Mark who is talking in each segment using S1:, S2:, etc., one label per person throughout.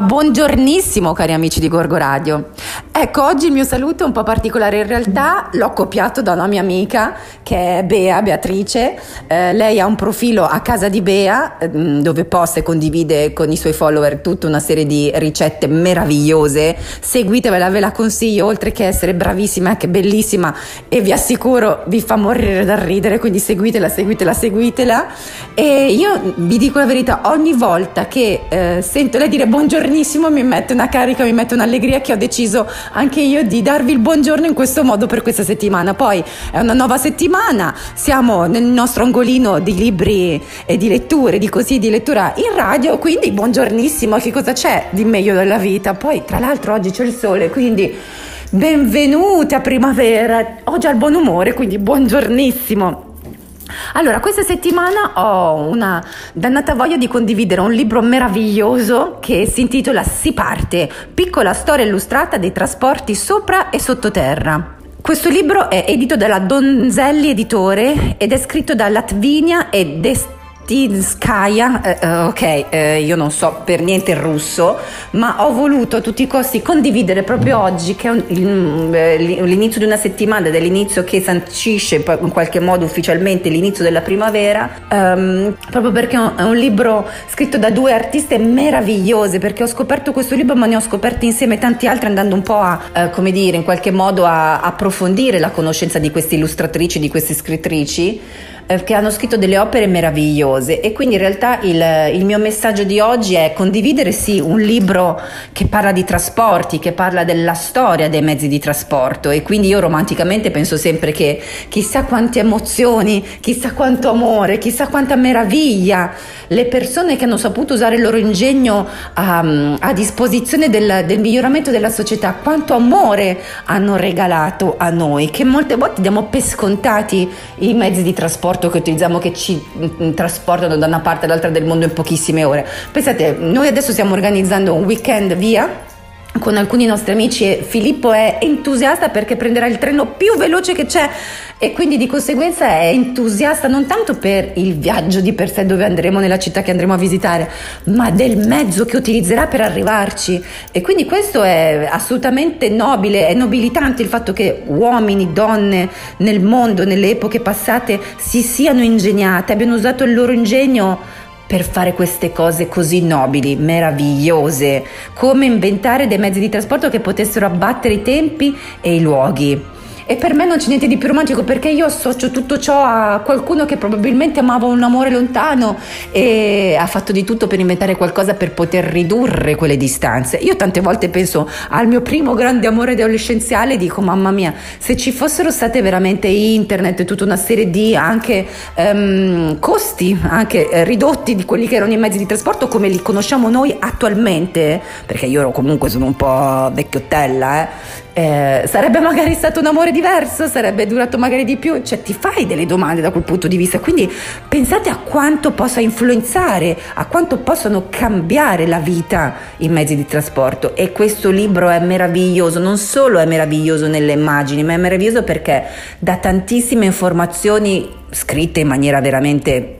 S1: Buongiornissimo cari amici di Gorgo Radio. Ecco, oggi il mio saluto è un po' particolare, in realtà l'ho copiato da una mia amica che è Bea, Beatrice. Eh, lei ha un profilo a casa di Bea eh, dove posta e condivide con i suoi follower tutta una serie di ricette meravigliose. Seguitevela, ve la consiglio, oltre che essere bravissima, anche bellissima e vi assicuro vi fa morire dal ridere, quindi seguitela, seguitela, seguitela. E io vi dico la verità, ogni volta che eh, sento lei dire buongiorno buongiornissimo mi mette una carica, mi mette un'allegria che ho deciso anche io di darvi il buongiorno in questo modo per questa settimana. Poi è una nuova settimana, siamo nel nostro angolino di libri e di letture, di così di lettura in radio, quindi buongiornissimo, che cosa c'è di meglio della vita? Poi tra l'altro oggi c'è il sole, quindi benvenuta primavera, ho già il buon umore, quindi buongiornissimo. Allora, questa settimana ho una dannata voglia di condividere un libro meraviglioso che si intitola Si parte, piccola storia illustrata dei trasporti sopra e sottoterra. Questo libro è edito dalla Donzelli Editore ed è scritto da Latvinia e Destiny Tinskaya, eh, eh, ok, eh, io non so per niente il russo, ma ho voluto a tutti i costi condividere proprio oggi, che è un, eh, l'inizio di una settimana, dell'inizio che sancisce in qualche modo ufficialmente l'inizio della primavera, um, proprio perché è un libro scritto da due artiste meravigliose, perché ho scoperto questo libro, ma ne ho scoperti insieme tanti altri andando un po' a, eh, come dire, in qualche modo a approfondire la conoscenza di queste illustratrici, di queste scrittrici che hanno scritto delle opere meravigliose. E quindi in realtà il, il, mio messaggio di oggi è condividere sì un libro che parla di trasporti, che parla della storia dei mezzi di trasporto. E quindi io romanticamente penso sempre che chissà quante emozioni, chissà quanto amore, chissà quanta meraviglia le persone che hanno saputo usare il loro ingegno a, a disposizione del, del miglioramento della società, quanto amore hanno regalato a noi, che molte volte diamo per scontati i mezzi di trasporto trasporto che utilizziamo che ci mm, trasportano da una parte all'altra del mondo in pochissime ore. Pensate, noi adesso stiamo organizzando un weekend via con alcuni nostri amici Filippo è entusiasta perché prenderà il treno più veloce che c'è e quindi di conseguenza è entusiasta non tanto per il viaggio di per sé dove andremo nella città che andremo a visitare, ma del mezzo che utilizzerà per arrivarci. E quindi questo è assolutamente nobile, è nobilitante il fatto che uomini, donne nel mondo, nelle epoche passate si siano ingegnate, abbiano usato il loro ingegno per fare queste cose così nobili, meravigliose, come inventare dei mezzi di trasporto che potessero abbattere i tempi e i luoghi. E per me non c'è niente di più romantico perché io associo tutto ciò a qualcuno che probabilmente amava un amore lontano e ha fatto di tutto per inventare qualcosa per poter ridurre quelle distanze. Io tante volte penso al mio primo grande amore adolescenziale e dico mamma mia, se ci fossero state veramente internet e tutta una serie di anche um, costi anche eh, ridotti di quelli che erano i mezzi di trasporto come li conosciamo noi attualmente, perché io comunque sono un po' vecchiottella, eh, eh, sarebbe magari stato un amore diverso, sarebbe durato magari di più, cioè ti fai delle domande da quel punto di vista, quindi pensate a quanto possa influenzare, a quanto possono cambiare la vita i mezzi di trasporto. E questo libro è meraviglioso, non solo è meraviglioso nelle immagini, ma è meraviglioso perché dà tantissime informazioni scritte in maniera veramente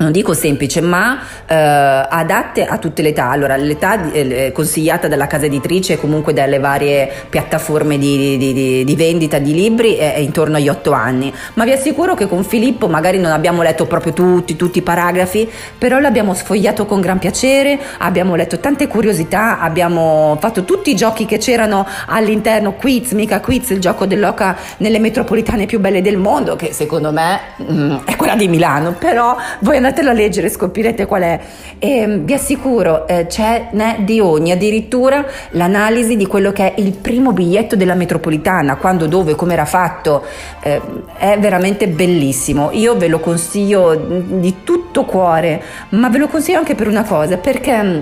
S1: non dico semplice, ma eh, adatte a tutte le età. Allora, l'età eh, consigliata dalla casa editrice e comunque dalle varie piattaforme di, di, di, di, vendita di libri è intorno agli otto anni. Ma vi assicuro che con Filippo magari non abbiamo letto proprio tutti, tutti i paragrafi, però l'abbiamo sfogliato con gran piacere, abbiamo letto tante curiosità, abbiamo fatto tutti i giochi che c'erano all'interno, quiz, mica quiz, il gioco dell'oca nelle metropolitane più belle del mondo, che secondo me mm, è quella di Milano, però voi andate andatelo a leggere e scoprirete qual è. E mm, vi assicuro, eh, ce n'è di ogni, addirittura l'analisi di quello che è il primo biglietto della metropolitana, quando, dove, come era fatto, eh, è veramente bellissimo. Io ve lo consiglio di tutto cuore, ma ve lo consiglio anche per una cosa, perché mm,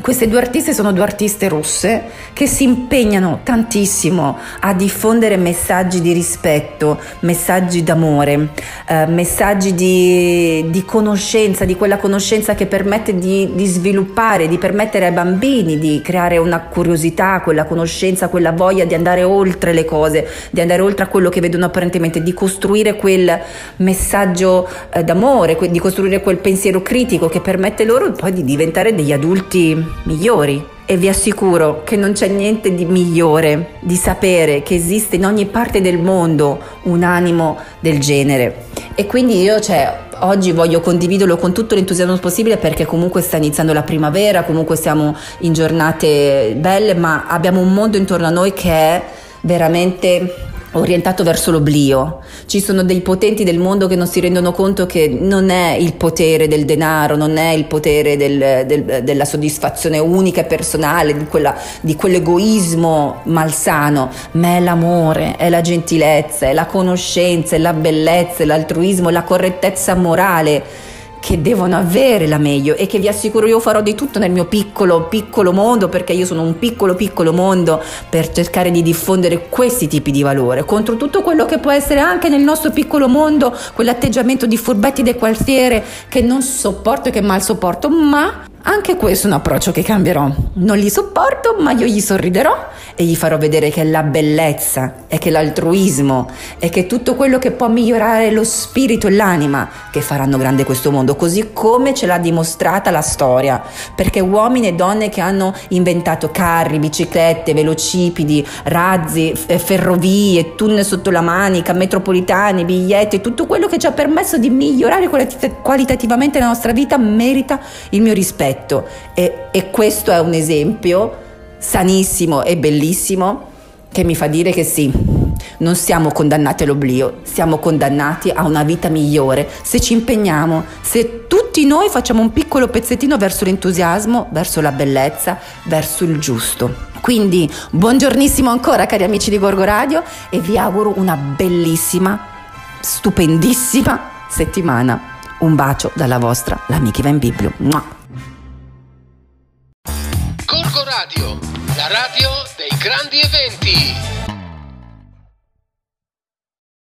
S1: queste due artiste sono due artiste russe che si impegnano tantissimo a diffondere messaggi di rispetto, messaggi d'amore, eh, messaggi di, di, conoscenza, di quella conoscenza che permette di, di, sviluppare, di permettere ai bambini di creare una curiosità, quella conoscenza, quella voglia di andare oltre le cose, di andare oltre a quello che vedono apparentemente, di costruire quel messaggio eh, d'amore, di costruire quel pensiero critico che permette loro poi di diventare degli adulti migliori e vi assicuro che non c'è niente di migliore di sapere che esiste in ogni parte del mondo un animo del genere. E quindi io, cioè, oggi voglio condividerlo con tutto l'entusiasmo possibile perché comunque sta iniziando la primavera, comunque siamo in giornate belle, ma abbiamo un mondo intorno a noi che è veramente orientato verso l'oblio. Ci sono dei potenti del mondo che non si rendono conto che non è il potere del denaro, non è il potere del, del, della soddisfazione unica e personale, di, quella, di quell'egoismo malsano, ma è l'amore, è la gentilezza, è la conoscenza, è la bellezza, è l'altruismo, è la correttezza morale che devono avere la meglio e che vi assicuro io farò di tutto nel mio piccolo piccolo mondo perché io sono un piccolo piccolo mondo per cercare di diffondere questi tipi di valore contro tutto quello che può essere anche nel nostro piccolo mondo quell'atteggiamento di furbetti del quartiere che non sopporto e che mal sopporto ma anche questo è un approccio che cambierò. Non li sopporto, ma io gli sorriderò e gli farò vedere che la bellezza e che l'altruismo e che tutto quello che può migliorare lo spirito e l'anima che faranno grande questo mondo, così come ce l'ha dimostrata la storia. Perché uomini e donne che hanno inventato carri, biciclette, velocipedi, razzi, ferrovie, tunnel sotto la manica, metropolitane, biglietti, tutto quello che ci ha permesso di migliorare qualitativamente la nostra vita merita il mio rispetto e, e questo è un esempio sanissimo e bellissimo che mi fa dire che sì, non siamo condannati all'oblio, siamo condannati a una vita migliore se ci impegniamo, se tutti noi facciamo un piccolo pezzettino verso l'entusiasmo, verso la bellezza, verso il giusto. Quindi buongiornissimo ancora cari amici di Gorgo Radio e vi auguro una bellissima, stupendissima settimana. Un bacio dalla vostra, l'amica Iva in Biblio. Mua.
S2: Radio,